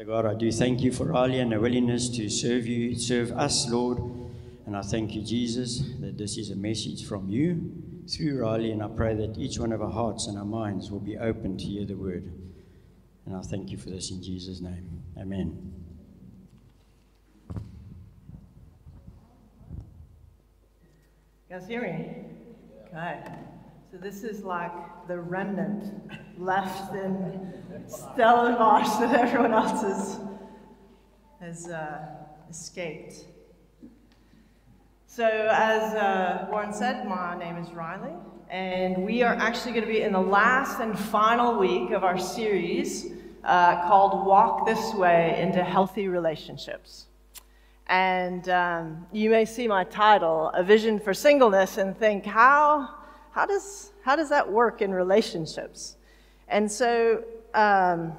Father God, I do thank you for Riley and her willingness to serve you, serve us, Lord. And I thank you, Jesus, that this is a message from you through Riley. And I pray that each one of our hearts and our minds will be open to hear the word. And I thank you for this in Jesus' name. Amen. You guys hear me? Okay. So this is like the remnant left in Stellenbosch that everyone else has, has uh, escaped. So as uh, Warren said, my name is Riley, and we are actually going to be in the last and final week of our series uh, called Walk This Way into Healthy Relationships. And um, you may see my title, A Vision for Singleness, and think, how, how, does, how does that work in relationships? And so um,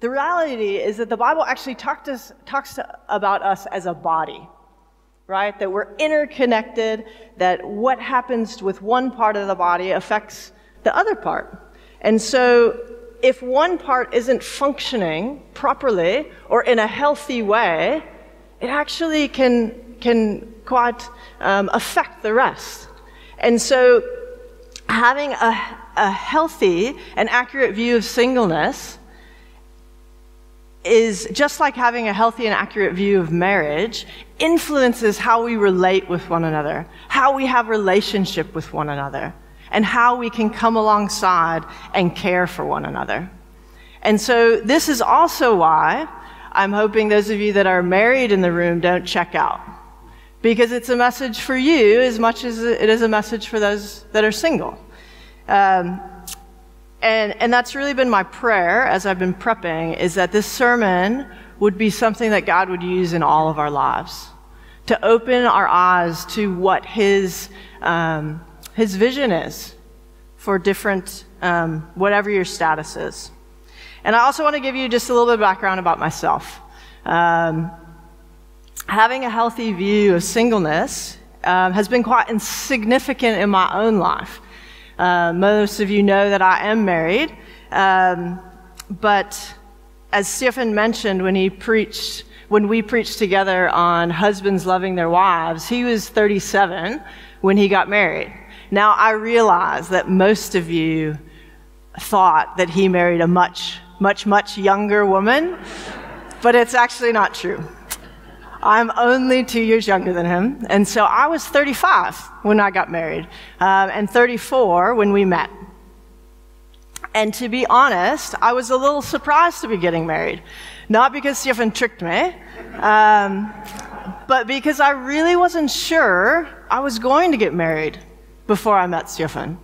the reality is that the Bible actually talk to, talks to, about us as a body, right? That we're interconnected, that what happens with one part of the body affects the other part. And so if one part isn't functioning properly or in a healthy way, it actually can, can quite um, affect the rest. And so, having a, a healthy and accurate view of singleness is just like having a healthy and accurate view of marriage influences how we relate with one another, how we have relationship with one another, and how we can come alongside and care for one another. And so this is also why I'm hoping those of you that are married in the room don't check out because it's a message for you as much as it is a message for those that are single. Um, and, and that's really been my prayer as I've been prepping is that this sermon would be something that God would use in all of our lives to open our eyes to what His, um, his vision is for different, um, whatever your status is. And I also want to give you just a little bit of background about myself. Um, having a healthy view of singleness um, has been quite insignificant in my own life. Uh, most of you know that I am married, um, but as Stephen mentioned when he preached, when we preached together on husbands loving their wives, he was 37 when he got married. Now I realize that most of you thought that he married a much much, much younger woman, but it's actually not true. I'm only two years younger than him, and so I was 35 when I got married, um, and 34 when we met. And to be honest, I was a little surprised to be getting married. Not because Stefan tricked me, um, but because I really wasn't sure I was going to get married before I met Stefan.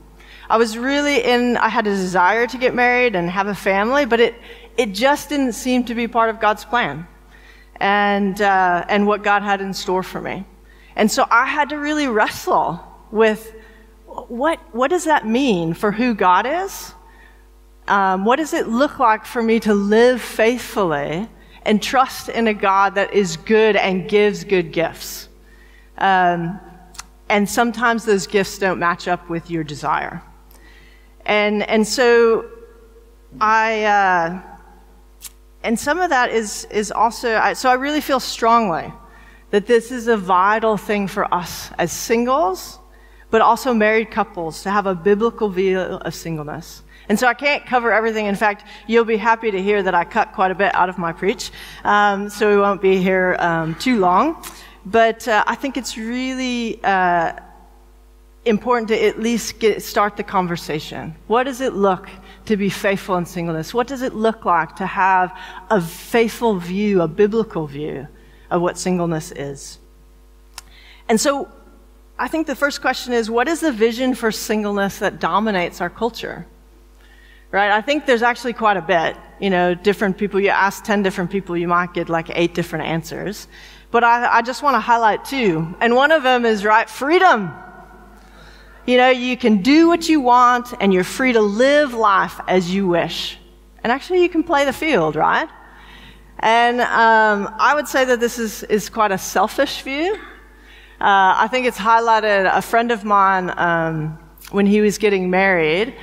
I was really in, I had a desire to get married and have a family, but it, it just didn't seem to be part of God's plan and, uh, and what God had in store for me. And so I had to really wrestle with what, what does that mean for who God is? Um, what does it look like for me to live faithfully and trust in a God that is good and gives good gifts? Um, and sometimes those gifts don't match up with your desire. And, and so I, uh, and some of that is, is also, so I really feel strongly that this is a vital thing for us as singles, but also married couples to have a biblical view of singleness. And so I can't cover everything. In fact, you'll be happy to hear that I cut quite a bit out of my preach, um, so we won't be here um, too long. But uh, I think it's really uh, important to at least get, start the conversation. What does it look to be faithful in singleness? What does it look like to have a faithful view, a biblical view of what singleness is? And so I think the first question is what is the vision for singleness that dominates our culture? Right? I think there's actually quite a bit. You know, different people, you ask 10 different people, you might get like eight different answers. But I, I just want to highlight two. And one of them is, right, freedom. You know, you can do what you want and you're free to live life as you wish. And actually, you can play the field, right? And um, I would say that this is, is quite a selfish view. Uh, I think it's highlighted a friend of mine um, when he was getting married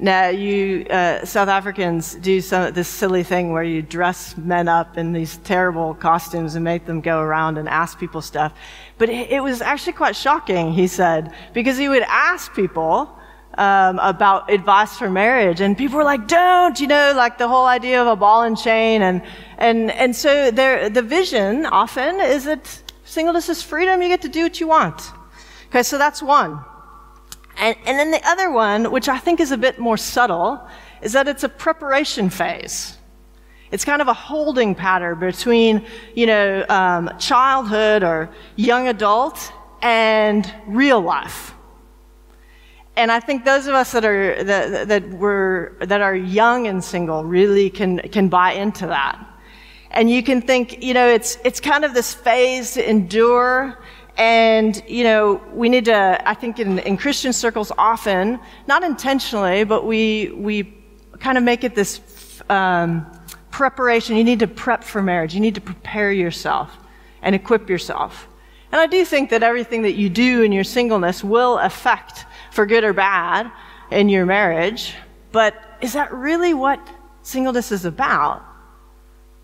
Now, you uh, South Africans do some, this silly thing where you dress men up in these terrible costumes and make them go around and ask people stuff. But it, was actually quite shocking, he said, because he would ask people um, about advice for marriage, and people were like, "Don't," you know, like the whole idea of a ball and chain, and and and so there, the vision often is that singleness is freedom; you get to do what you want. Okay, so that's one. And, and then the other one, which I think is a bit more subtle, is that it's a preparation phase. It's kind of a holding pattern between, you know, um, childhood or young adult and real life. And I think those of us that are that, that were that are young and single really can can buy into that. And you can think, you know, it's it's kind of this phase to endure and, you know, we need to, I think in, in Christian circles often, not intentionally, but we, we kind of make it this um, preparation. You need to prep for marriage. You need to prepare yourself and equip yourself. And I do think that everything that you do in your singleness will affect, for good or bad, in your marriage. But is that really what singleness is about?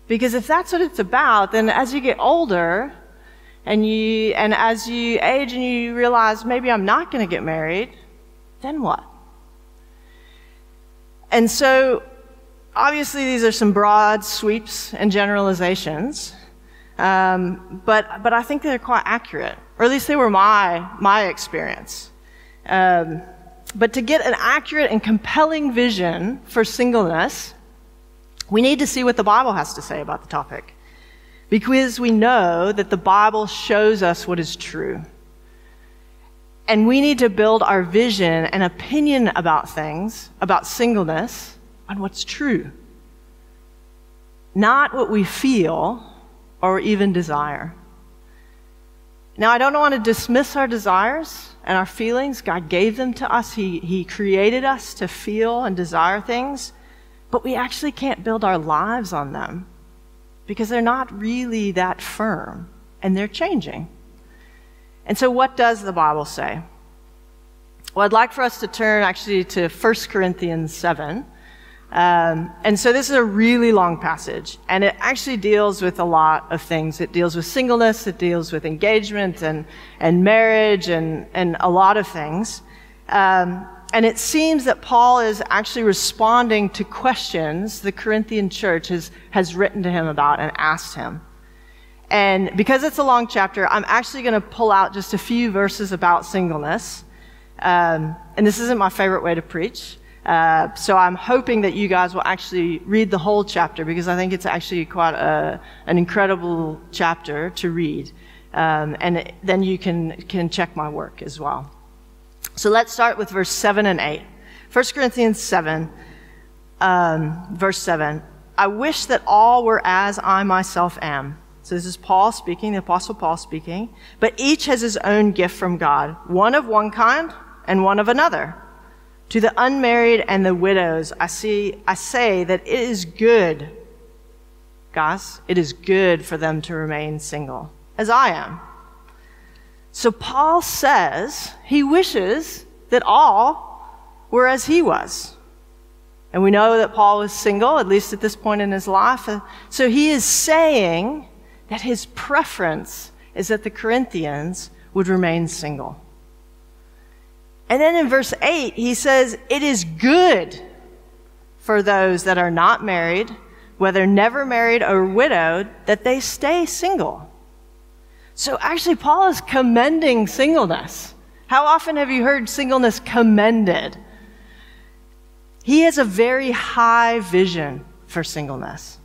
Because if that's what it's about, then as you get older, and you and as you age and you realize maybe I'm not going to get married, then what? And so obviously these are some broad sweeps and generalizations, um, but but I think they're quite accurate, or at least they were my my experience. Um, but to get an accurate and compelling vision for singleness, we need to see what the Bible has to say about the topic because we know that the Bible shows us what is true. And we need to build our vision and opinion about things, about singleness, on what's true. Not what we feel or even desire. Now, I don't want to dismiss our desires and our feelings. God gave them to us, He, he created us to feel and desire things, but we actually can't build our lives on them because they're not really that firm and they're changing. And so, what does the Bible say? Well, I'd like for us to turn actually to 1 Corinthians 7. Um, and so, this is a really long passage, and it actually deals with a lot of things. It deals with singleness, it deals with engagement and, and marriage, and, and a lot of things. Um, and it seems that Paul is actually responding to questions the Corinthian church has, has written to him about and asked him. And because it's a long chapter, I'm actually going to pull out just a few verses about singleness. Um, and this isn't my favorite way to preach. Uh, so I'm hoping that you guys will actually read the whole chapter because I think it's actually quite a, an incredible chapter to read. Um, and then you can, can check my work as well. So let's start with verse 7 and 8. 1 Corinthians 7, um, verse 7. I wish that all were as I myself am. So this is Paul speaking, the Apostle Paul speaking. But each has his own gift from God, one of one kind and one of another. To the unmarried and the widows, I see, I say that it is good, guys, it is good for them to remain single, as I am. So Paul says he wishes that all were as he was. And we know that Paul was single, at least at this point in his life. So he is saying that his preference is that the Corinthians would remain single. And then in verse 8, he says, It is good for those that are not married, whether never married or widowed, that they stay single. So actually, Paul is commending singleness. How often have you heard singleness commended? He has a very high vision for singleness.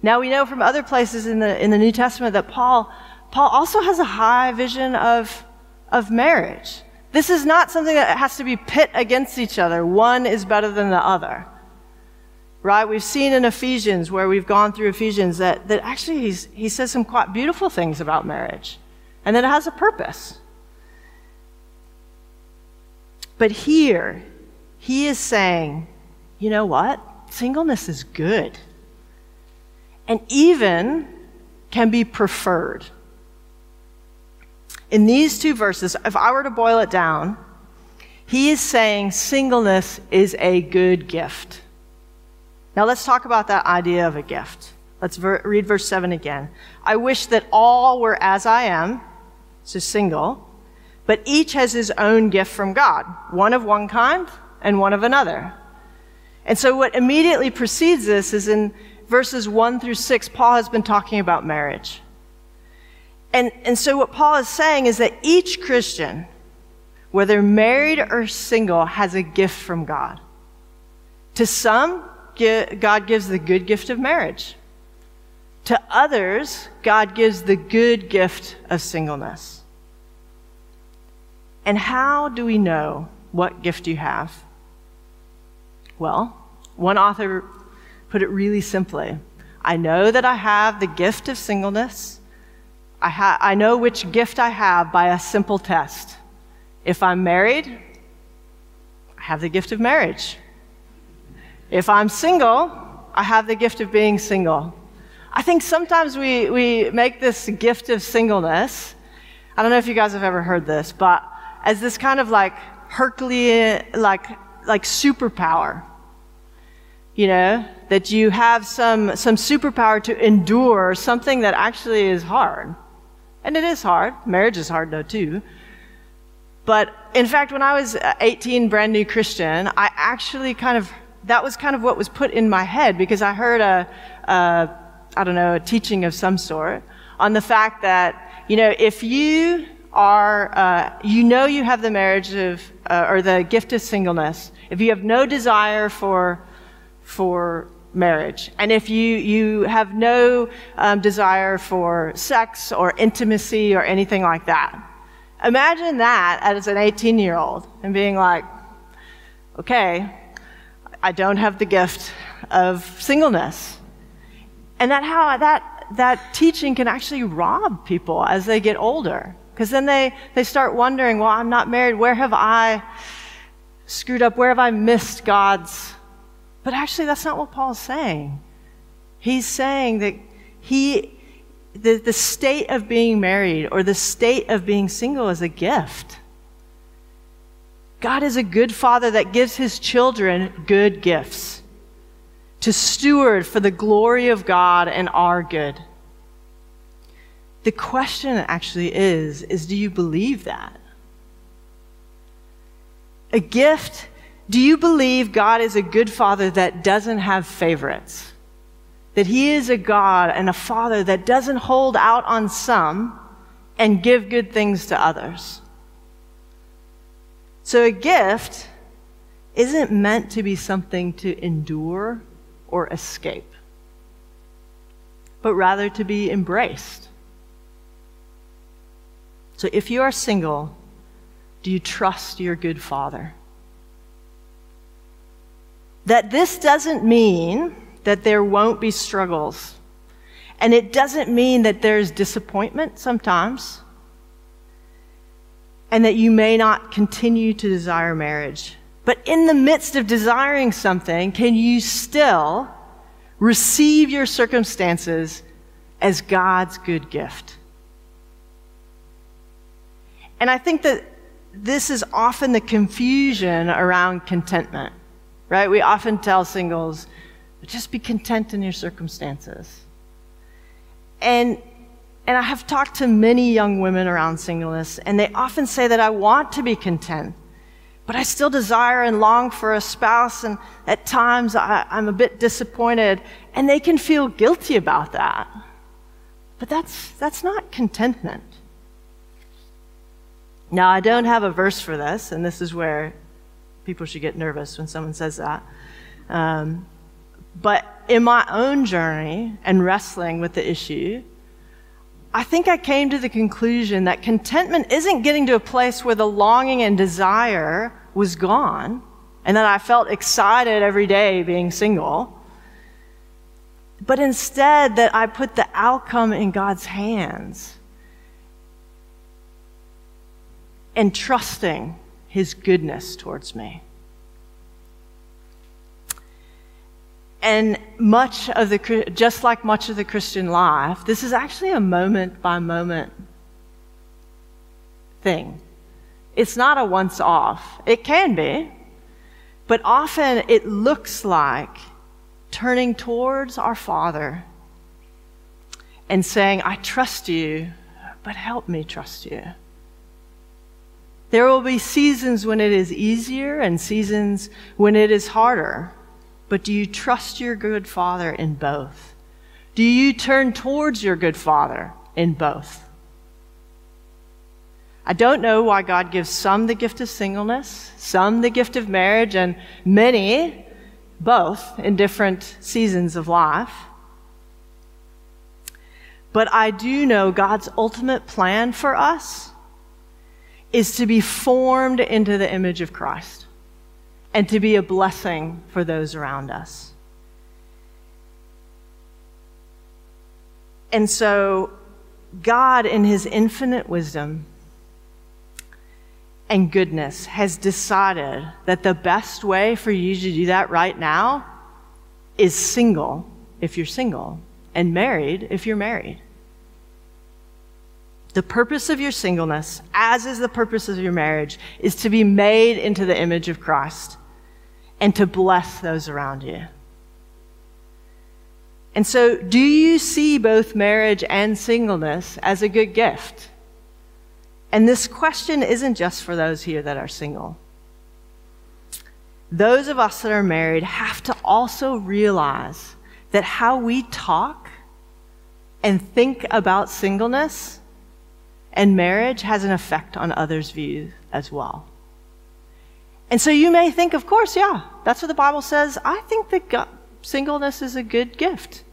Now we know from other places in the, in the New Testament that Paul, Paul also has a high vision of, of marriage. This is not something that has to be pit against each other. One is better than the other right? We've seen in Ephesians, where we've gone through Ephesians, that, that actually he says some quite beautiful things about marriage and that it has a purpose. But here, he is saying, you know what? Singleness is good and even can be preferred. In these two verses, if I were to boil it down, he is saying singleness is a good gift. Now let's talk about that idea of a gift. Let's ver- read verse 7 again. I wish that all were as I am, so single, but each has his own gift from God, one of one kind and one of another. And so what immediately precedes this is in verses 1 through 6, Paul has been talking about marriage. And, and so what Paul is saying is that each Christian, whether married or single, has a gift from God. To some, God gives the good gift of marriage. To others, God gives the good gift of singleness. And how do we know what gift you have? Well, one author put it really simply I know that I have the gift of singleness. I, ha- I know which gift I have by a simple test. If I'm married, I have the gift of marriage. If I'm single, I have the gift of being single. I think sometimes we, we make this gift of singleness. I don't know if you guys have ever heard this, but as this kind of like Herculean, like, like superpower. You know, that you have some, some superpower to endure something that actually is hard. And it is hard. Marriage is hard though, too. But in fact, when I was uh, 18, brand new Christian, I actually kind of, that was kind of what was put in my head because I heard a, a I don't know, a teaching of some sort on the fact that, you know, if you are, uh, you know you have the marriage of, uh, or the gift of singleness, if you have no desire for, for marriage, and if you, you have no um, desire for sex or intimacy or anything like that, imagine that as an 18 year old and being like, okay, I don't have the gift of singleness. And that how that that teaching can actually rob people as they get older. Because then they, they start wondering, well, I'm not married. Where have I screwed up? Where have I missed God's? But actually, that's not what Paul's saying. He's saying that he, the, the state of being married or the state of being single is a gift. God is a good father that gives his children good gifts to steward for the glory of God and our good. The question actually is, is do you believe that? A gift, do you believe God is a good father that doesn't have favorites? That he is a God and a father that doesn't hold out on some and give good things to others? So a gift isn't meant to be something to endure or escape, but rather to be embraced. So if you are single, do you trust your good father? That this doesn't mean that there won't be struggles. And it doesn't mean that there's disappointment sometimes. And that you may not continue to desire marriage. But in the midst of desiring something, can you still receive your circumstances as God's good gift? And I think that this is often the confusion around contentment, right? We often tell singles, just be content in your circumstances. And and I have talked to many young women around singleness, and they often say that I want to be content but I still desire and long for a spouse, and at times I, am a bit disappointed, and they can feel guilty about that. But that's, that's not contentment. Now, I don't have a verse for this, and this is where people should get nervous when someone says that. Um, but in my own journey and wrestling with the issue, I think I came to the conclusion that contentment isn't getting to a place where the longing and desire was gone and that I felt excited every day being single, but instead that I put the outcome in God's hands and trusting His goodness towards me. And much of the, just like much of the Christian life, this is actually a moment by moment thing. It's not a once off. It can be, but often it looks like turning towards our Father and saying, I trust you, but help me trust you. There will be seasons when it is easier and seasons when it is harder. But do you trust your good Father in both? Do you turn towards your good Father in both? I don't know why God gives some the gift of singleness, some the gift of marriage, and many both in different seasons of life. But I do know God's ultimate plan for us is to be formed into the image of Christ and to be a blessing for those around us. And so, God, in His infinite wisdom, and goodness has decided that the best way for you to do that right now is single if you're single and married if you're married. The purpose of your singleness, as is the purpose of your marriage, is to be made into the image of Christ and to bless those around you. And so, do you see both marriage and singleness as a good gift? And this question isn't just for those here that are single. Those of us that are married have to also realize that how we talk and think about singleness and marriage has an effect on others' views as well. And so you may think, of course, yeah, that's what the Bible says. I think that God, singleness is a good gift.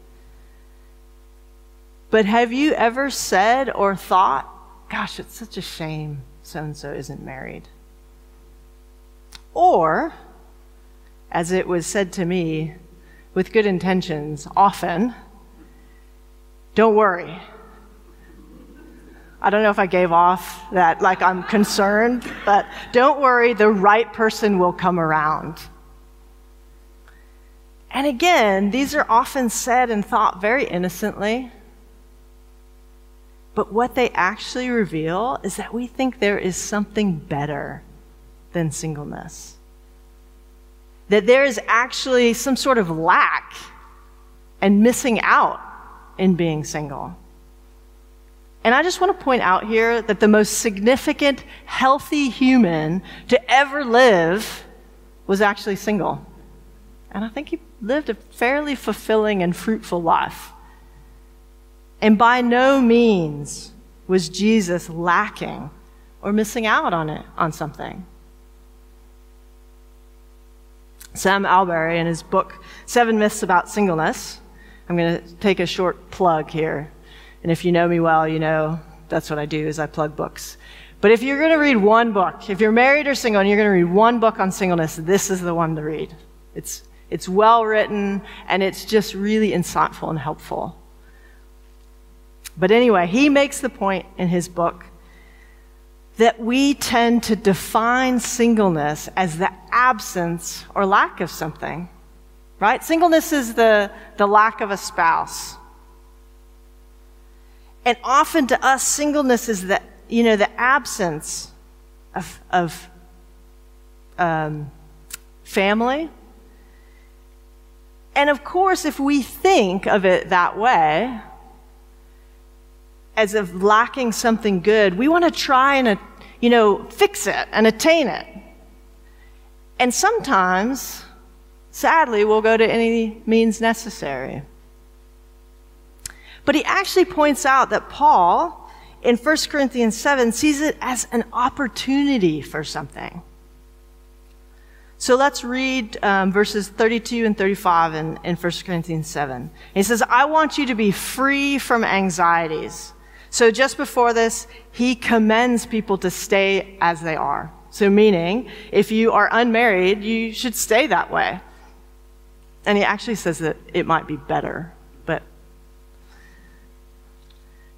But have you ever said or thought, gosh, it's such a shame so and so isn't married. Or, as it was said to me with good intentions, often, don't worry. I don't know if I gave off that, like I'm concerned, but don't worry, the right person will come around. And again, these are often said and thought very innocently. But what they actually reveal is that we think there is something better than singleness. That there is actually some sort of lack and missing out in being single. And I just want to point out here that the most significant, healthy human to ever live was actually single. And I think he lived a fairly fulfilling and fruitful life. And by no means was Jesus lacking or missing out on it, on something. Sam Allberry, in his book, Seven Myths About Singleness, I'm going to take a short plug here. And if you know me well, you know that's what I do is I plug books. But if you're going to read one book, if you're married or single and you're going to read one book on singleness, this is the one to read. It's, it's well written and it's just really insightful and helpful. But anyway, he makes the point in his book that we tend to define singleness as the absence or lack of something, right? Singleness is the, the lack of a spouse. And often to us, singleness is the, you know, the absence of, of um, family. And of course, if we think of it that way, as if lacking something good, we want to try and, uh, you know, fix it and attain it. And sometimes, sadly, we'll go to any means necessary. But he actually points out that Paul, in 1 Corinthians 7, sees it as an opportunity for something. So let's read um, verses 32 and 35 in, in 1 Corinthians 7. He says, I want you to be free from anxieties. So just before this, he commends people to stay as they are. So meaning, if you are unmarried, you should stay that way. And he actually says that it might be better, but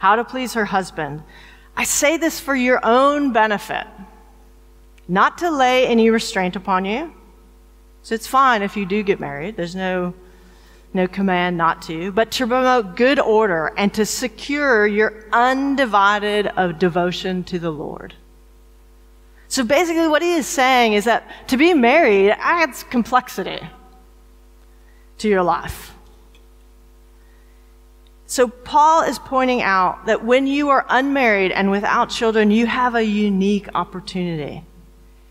how to please her husband. I say this for your own benefit, not to lay any restraint upon you. So it's fine if you do get married. There's no, no command not to, but to promote good order and to secure your undivided of devotion to the Lord. So basically, what he is saying is that to be married adds complexity to your life. So Paul is pointing out that when you are unmarried and without children, you have a unique opportunity.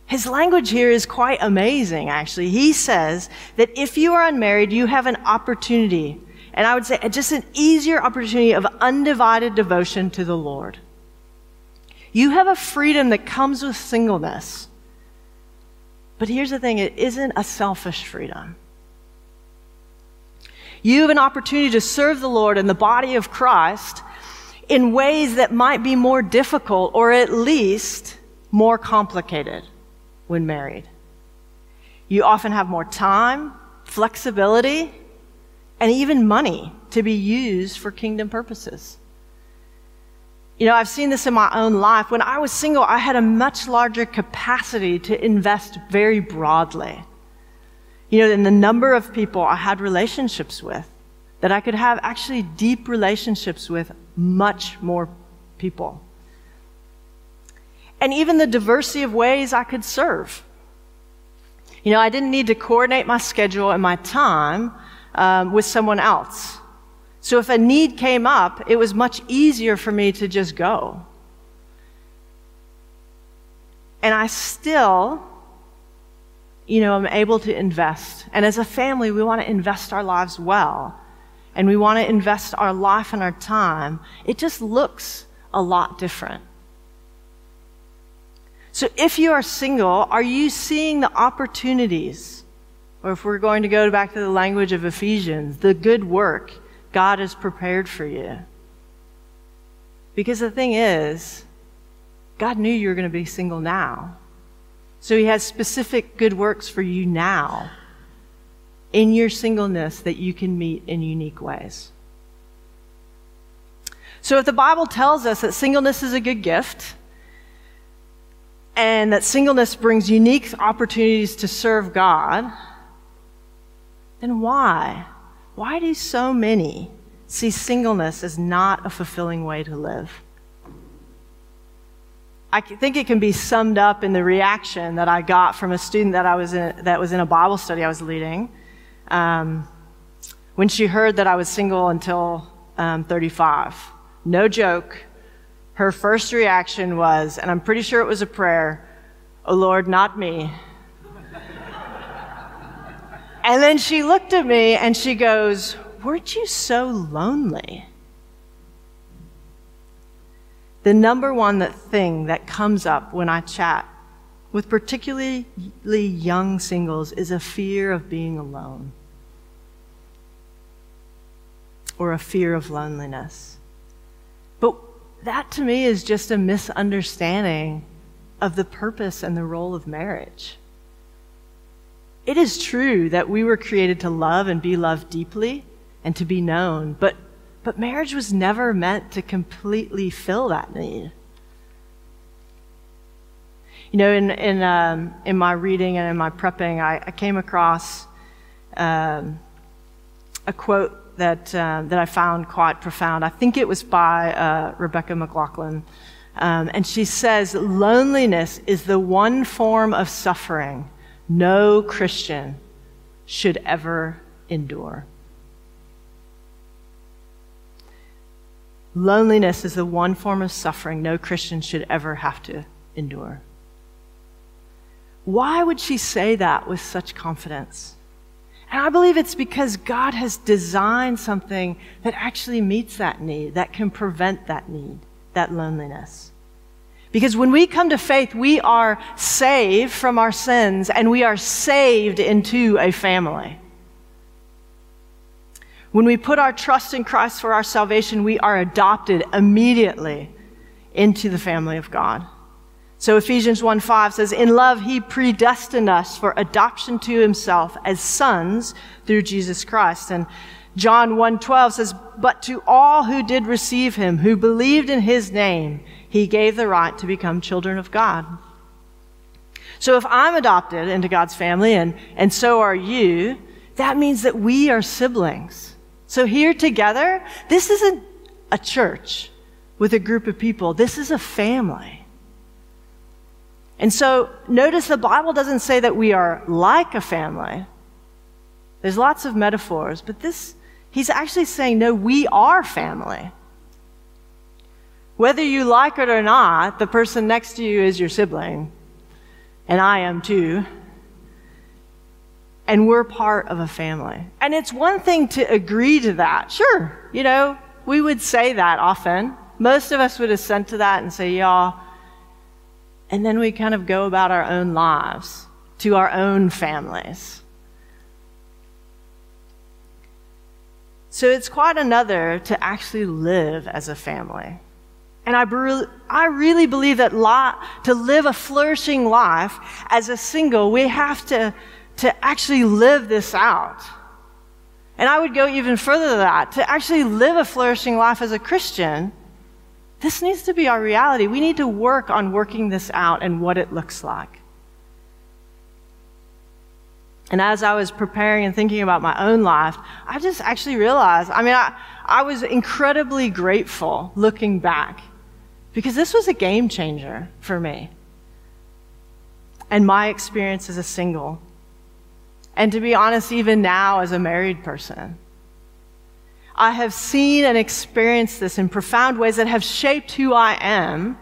His language here is quite amazing, actually. He says that if you are unmarried, you have an opportunity, and I would say just an easier opportunity of undivided devotion to the Lord. You have a freedom that comes with singleness. But here's the thing it isn't a selfish freedom. You have an opportunity to serve the Lord in the body of Christ in ways that might be more difficult or at least more complicated when married. You often have more time, flexibility, and even money to be used for kingdom purposes. You know, I've seen this in my own life. When I was single, I had a much larger capacity to invest very broadly. You know, in the number of people I had relationships with, that I could have actually deep relationships with much more people. And even the diversity of ways I could serve. You know, I didn't need to coordinate my schedule and my time um, with someone else. So if a need came up, it was much easier for me to just go. And I still, you know, I'm able to invest. And as a family, we want to invest our lives well. And we want to invest our life and our time. It just looks a lot different. So if you are single, are you seeing the opportunities? Or if we're going to go back to the language of Ephesians, the good work God has prepared for you. Because the thing is, God knew you were going to be single now. So he has specific good works for you now in your singleness that you can meet in unique ways. So if the Bible tells us that singleness is a good gift, and that singleness brings unique opportunities to serve God, then why? Why do so many see singleness as not a fulfilling way to live? I think it can be summed up in the reaction that I got from a student that, I was in, that was in a Bible study I was leading. Um, when she heard that I was single until um, 35. No joke. Her first reaction was, and I'm pretty sure it was a prayer, Oh Lord, not me. And then she looked at me and she goes, Weren't you so lonely? The number one that thing that comes up when I chat with particularly young singles is a fear of being alone or a fear of loneliness. But that to me is just a misunderstanding of the purpose and the role of marriage. It is true that we were created to love and be loved deeply and to be known, but, but marriage was never meant to completely fill that need. You know, in, in, um, in my reading and in my prepping, I, I came across um, a quote that, uh, that I found quite profound. I think it was by uh, Rebecca McLaughlin. Um, and she says, Loneliness is the one form of suffering no Christian should ever endure. Loneliness is the one form of suffering no Christian should ever have to endure. Why would she say that with such confidence? And I believe it's because God has designed something that actually meets that need, that can prevent that need, that loneliness. Because when we come to faith, we are saved from our sins and we are saved into a family. When we put our trust in Christ for our salvation, we are adopted immediately into the family of God. So Ephesians 1 5 says, In love, he predestined us for adoption to himself as sons through Jesus Christ. And John 1 12 says, But to all who did receive him, who believed in his name, he gave the right to become children of God. So if I'm adopted into God's family and, and so are you, that means that we are siblings. So here together, this isn't a church with a group of people. This is a family. And so notice the Bible doesn't say that we are like a family. There's lots of metaphors, but this, he's actually saying, no, we are family. Whether you like it or not, the person next to you is your sibling, and I am too. And we're part of a family. And it's one thing to agree to that. Sure, you know, we would say that often. Most of us would assent to that and say, yeah, and then we kind of go about our own lives to our own families. So it's quite another to actually live as a family. And I, I really believe that li- to live a flourishing life as a single, we have to, to actually live this out. And I would go even further than that. To actually live a flourishing life as a Christian, this needs to be our reality. We need to work on working this out and what it looks like. And as I was preparing and thinking about my own life, I just actually realized I mean, I, I was incredibly grateful looking back because this was a game changer for me and my experience as a single. And to be honest, even now as a married person. I have seen and experienced this in profound ways that have shaped who I am.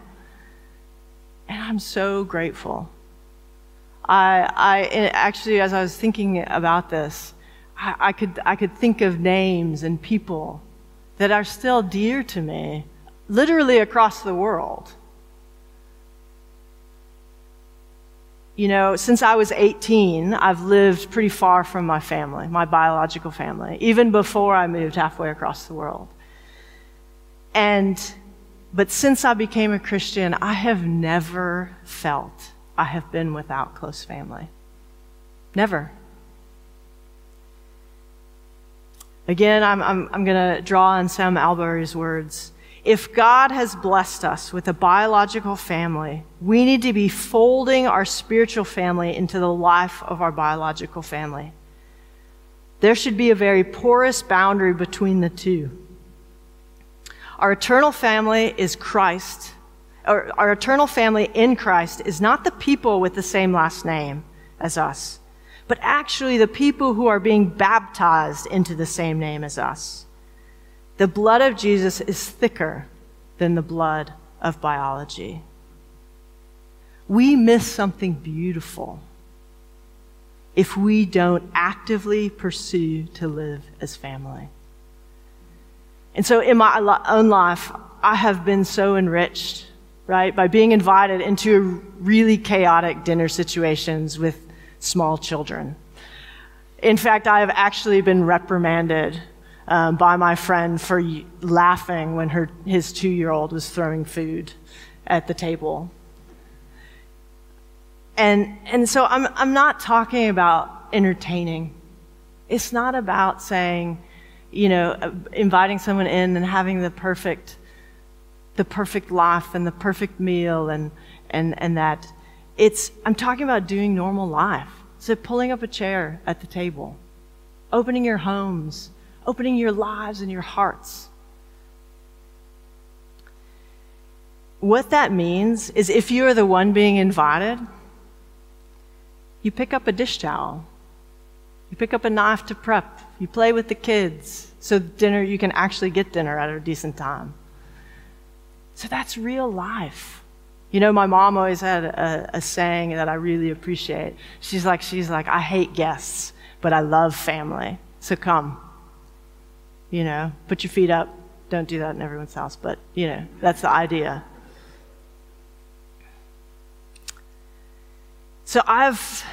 And I'm so grateful. I, I actually, as I was thinking about this, I, I, could, I could think of names and people that are still dear to me, literally across the world. You know, since I was 18, I've lived pretty far from my family, my biological family, even before I moved halfway across the world. And, but since I became a Christian, I have never felt I have been without close family. Never. Again, I'm, I'm, I'm going to draw on Sam Allberry's words. If God has blessed us with a biological family, we need to be folding our spiritual family into the life of our biological family. There should be a very porous boundary between the two. Our eternal family is Christ. Or our eternal family in Christ is not the people with the same last name as us, but actually the people who are being baptized into the same name as us. The blood of Jesus is thicker than the blood of biology. We miss something beautiful if we don't actively pursue to live as family. And so, in my own life, I have been so enriched, right, by being invited into really chaotic dinner situations with small children. In fact, I have actually been reprimanded um, by my friend for laughing when her, his two year old was throwing food at the table. And, and so I'm, I'm not talking about entertaining. It's not about saying, you know, uh, inviting someone in and having the perfect, the perfect life and the perfect meal and, and, and that. It's, I'm talking about doing normal life. So pulling up a chair at the table, opening your homes, opening your lives and your hearts. What that means is if you are the one being invited, you pick up a dish towel, you pick up a knife to prep, you play with the kids so dinner you can actually get dinner at a decent time. So that's real life. You know, my mom always had a, a, saying that I really appreciate. She's like, she's like, I hate guests, but I love family. So come. You know, put your feet up. Don't do that in everyone's house, but, you know, that's the idea. So I've,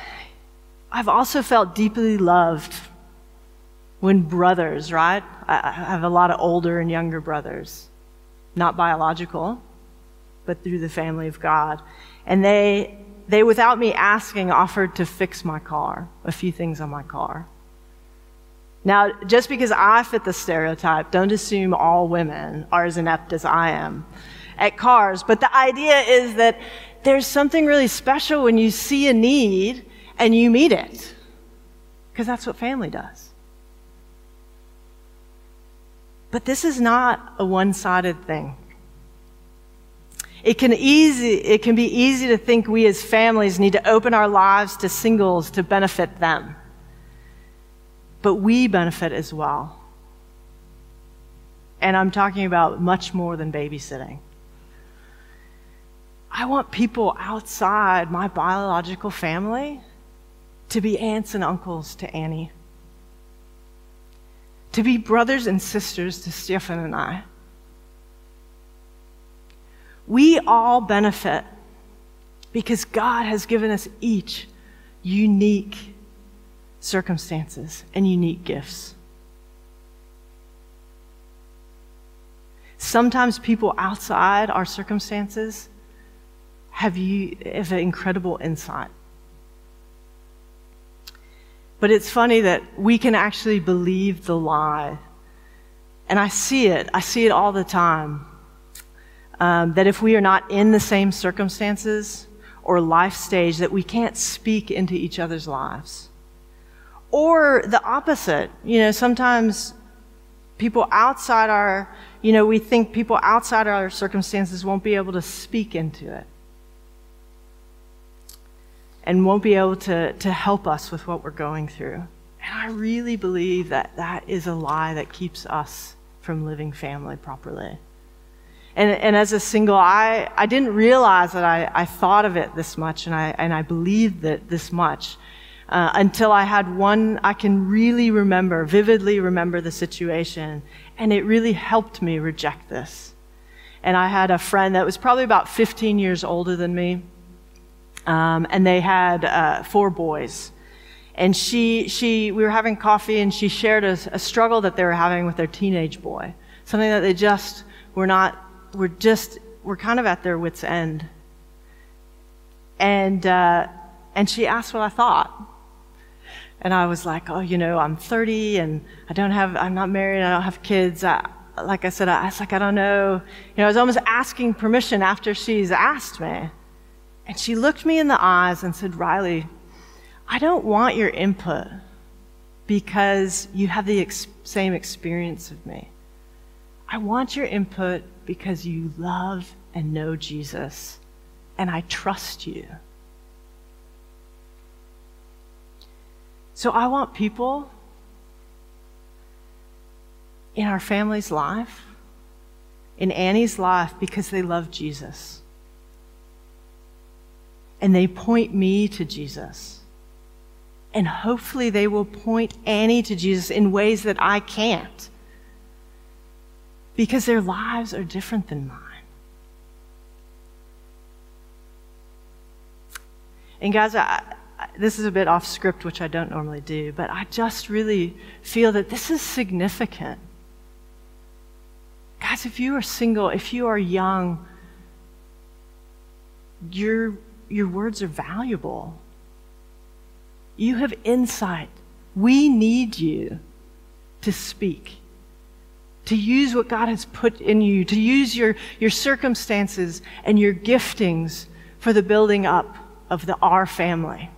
I've also felt deeply loved when brothers, right? I have a lot of older and younger brothers, not biological, but through the family of God. And they, they, without me asking, offered to fix my car, a few things on my car. Now, just because I fit the stereotype, don't assume all women are as inept as I am at cars. But the idea is that there's something really special when you see a need and you meet it. Because that's what family does. But this is not a one sided thing. It can, easy, it can be easy to think we as families need to open our lives to singles to benefit them but we benefit as well. And I'm talking about much more than babysitting. I want people outside my biological family to be aunts and uncles to Annie, to be brothers and sisters to Stefan and I. We all benefit because God has given us each unique circumstances and unique gifts. Sometimes people outside our circumstances have, you, have an incredible insight. But it's funny that we can actually believe the lie. And I see it, I see it all the time. Um, that if we are not in the same circumstances or life stage, that we can't speak into each other's lives. Or the opposite. You know, sometimes people outside our, you know, we think people outside our circumstances won't be able to speak into it and won't be able to, to help us with what we're going through. And I really believe that that is a lie that keeps us from living family properly. And, and as a single, I, I didn't realize that I, I thought of it this much and I, and I believed it this much uh, until I had one I can really remember, vividly remember the situation. And it really helped me reject this. And I had a friend that was probably about 15 years older than me. Um, and they had uh, four boys. And she, she, we were having coffee and she shared a, a struggle that they were having with their teenage boy. Something that they just were not, were just, were kind of at their wits' end. And, uh, and she asked what I thought. And I was like, oh, you know, I'm 30 and I don't have, I'm not married, I don't have kids. I, like I said, I, was like, I don't know. You know, I was almost asking permission after she's asked me. And she looked me in the eyes and said, Riley, I don't want your input because you have the ex- same experience of me. I want your input because you love and know Jesus, and I trust you. So I want people in our family's life, in Annie's life, because they love Jesus. And they point me to Jesus. And hopefully they will point Annie to Jesus in ways that I can't. Because their lives are different than mine. And guys, I, this is a bit off script, which I don't normally do, but I just really feel that this is significant. Guys, if you are single, if you are young, your, your words are valuable. You have insight. We need you to speak, to use what God has put in you, to use your, your circumstances and your giftings for the building up of the our family.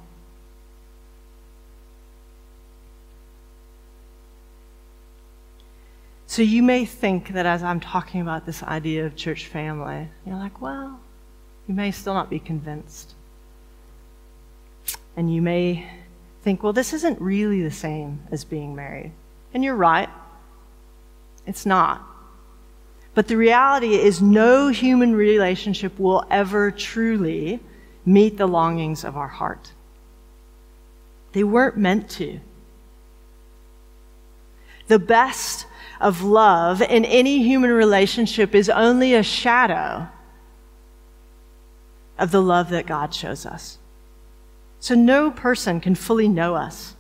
So you may think that as I'm talking about this idea of church family, you're like, well, you may still not be convinced. And you may think, well, this isn't really the same as being married. And you're right. It's not. But the reality is, no human relationship will ever truly meet the longings of our heart. They weren't meant to. The best of love in any human relationship is only a shadow of the love that God shows us. So no person can fully know us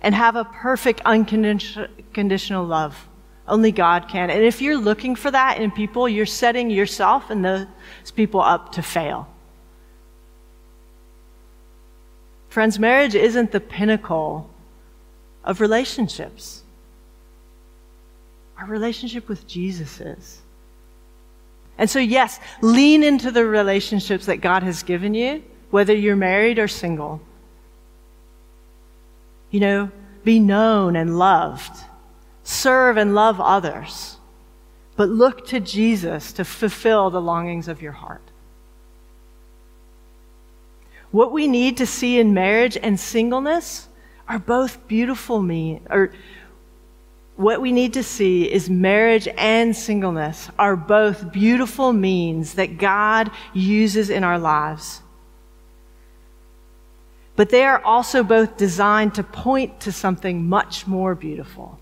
and have a perfect unconditional love Only God can. And if you're looking for that in people, you're setting yourself and those people up to fail. Friends, marriage isn't the pinnacle of relationships. Our relationship with Jesus is. And so, yes, lean into the relationships that God has given you, whether you're married or single. You know, be known and loved, serve and love others, but look to Jesus to fulfill the longings of your heart. What we need to see in marriage and singleness are both beautiful me or what we need to see is marriage and singleness are both beautiful means that God uses in our lives. But they are also both designed to point to something much more beautiful.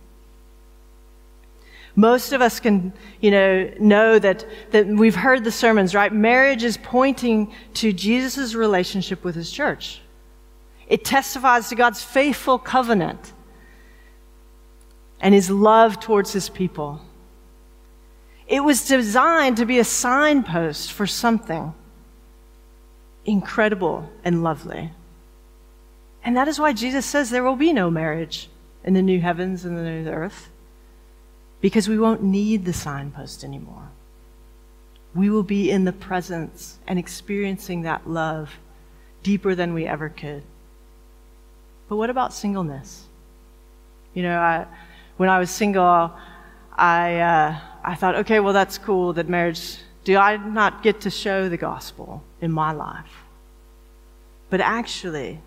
Most of us can, you know, know that, that we've heard the sermons, right? Marriage is pointing to Jesus' relationship with his church. It testifies to God's faithful covenant and his love towards his people. It was designed to be a signpost for something incredible and lovely. And that is why Jesus says there will be no marriage in the new heavens and the new earth, because we won't need the signpost anymore. We will be in the presence and experiencing that love deeper than we ever could. But what about singleness? You know, I, when I was single, I, uh, I thought, okay, well, that's cool that marriage, do I not get to show the gospel in my life? But actually,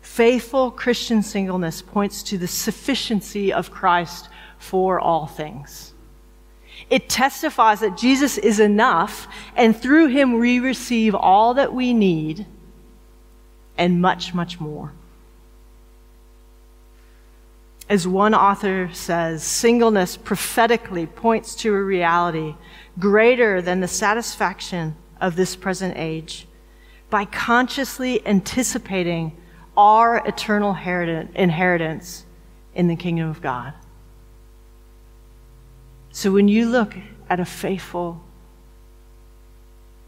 faithful Christian singleness points to the sufficiency of Christ for all things. It testifies that Jesus is enough, and through him we receive all that we need and much, much more. As one author says, singleness prophetically points to a reality greater than the satisfaction of this present age by consciously anticipating our eternal inheritance in the kingdom of God. So when you look at a faithful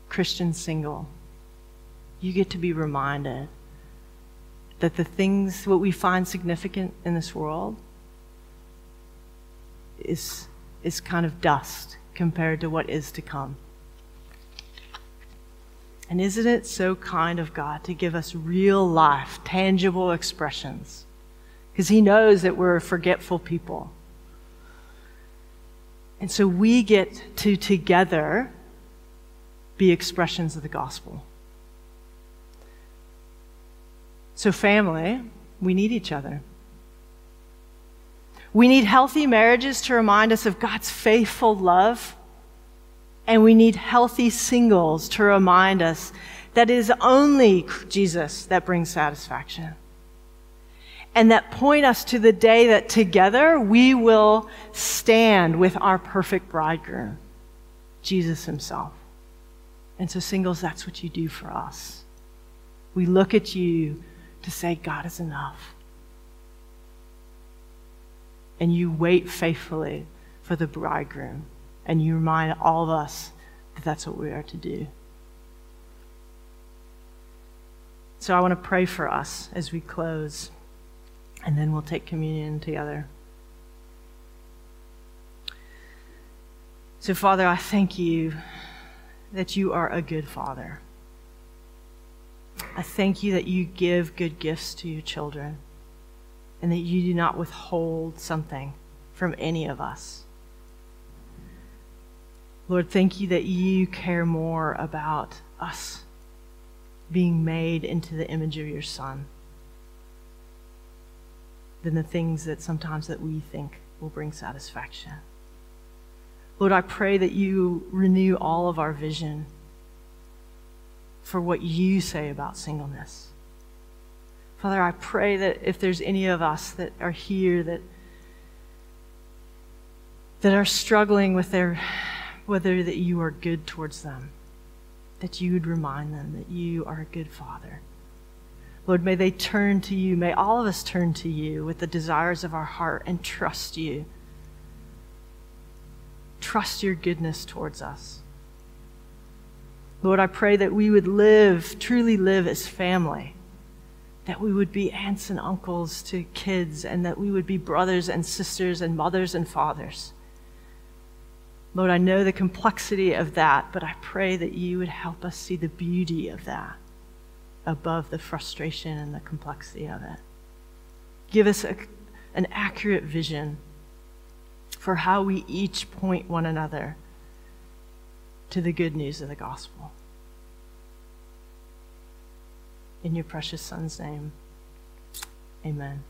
Christian single, you get to be reminded that the things, what we find significant in this world, is, is kind of dust compared to what is to come. And isn't it so kind of God to give us real life, tangible expressions? Because He knows that we're forgetful people. And so we get to together be expressions of the gospel. So, family, we need each other. We need healthy marriages to remind us of God's faithful love. And we need healthy singles to remind us that it is only Jesus that brings satisfaction. And that point us to the day that together we will stand with our perfect bridegroom, Jesus himself. And so, singles, that's what you do for us. We look at you to say, God is enough. And you wait faithfully for the bridegroom, and you remind all of us that that's what we are to do. So I want to pray for us as we close, and then we'll take communion together. So, Father, I thank you that you are a good Father. I thank you that you give good gifts to your children and that you do not withhold something from any of us. Lord, thank you that you care more about us being made into the image of your son than the things that sometimes that we think will bring satisfaction. Lord, I pray that you renew all of our vision for what you say about singleness. Father, I pray that if there's any of us that are here that that are struggling with their whether that you are good towards them, that you would remind them that you are a good father. Lord, may they turn to you. May all of us turn to you with the desires of our heart and trust you trust your goodness towards us. Lord, I pray that we would live, truly live as family, that we would be aunts and uncles to kids, and that we would be brothers and sisters and mothers and fathers. Lord, I know the complexity of that, but I pray that you would help us see the beauty of that above the frustration and the complexity of it. Give us a, an accurate vision for how we each point one another to the good news of the gospel. In your precious Son's name, amen.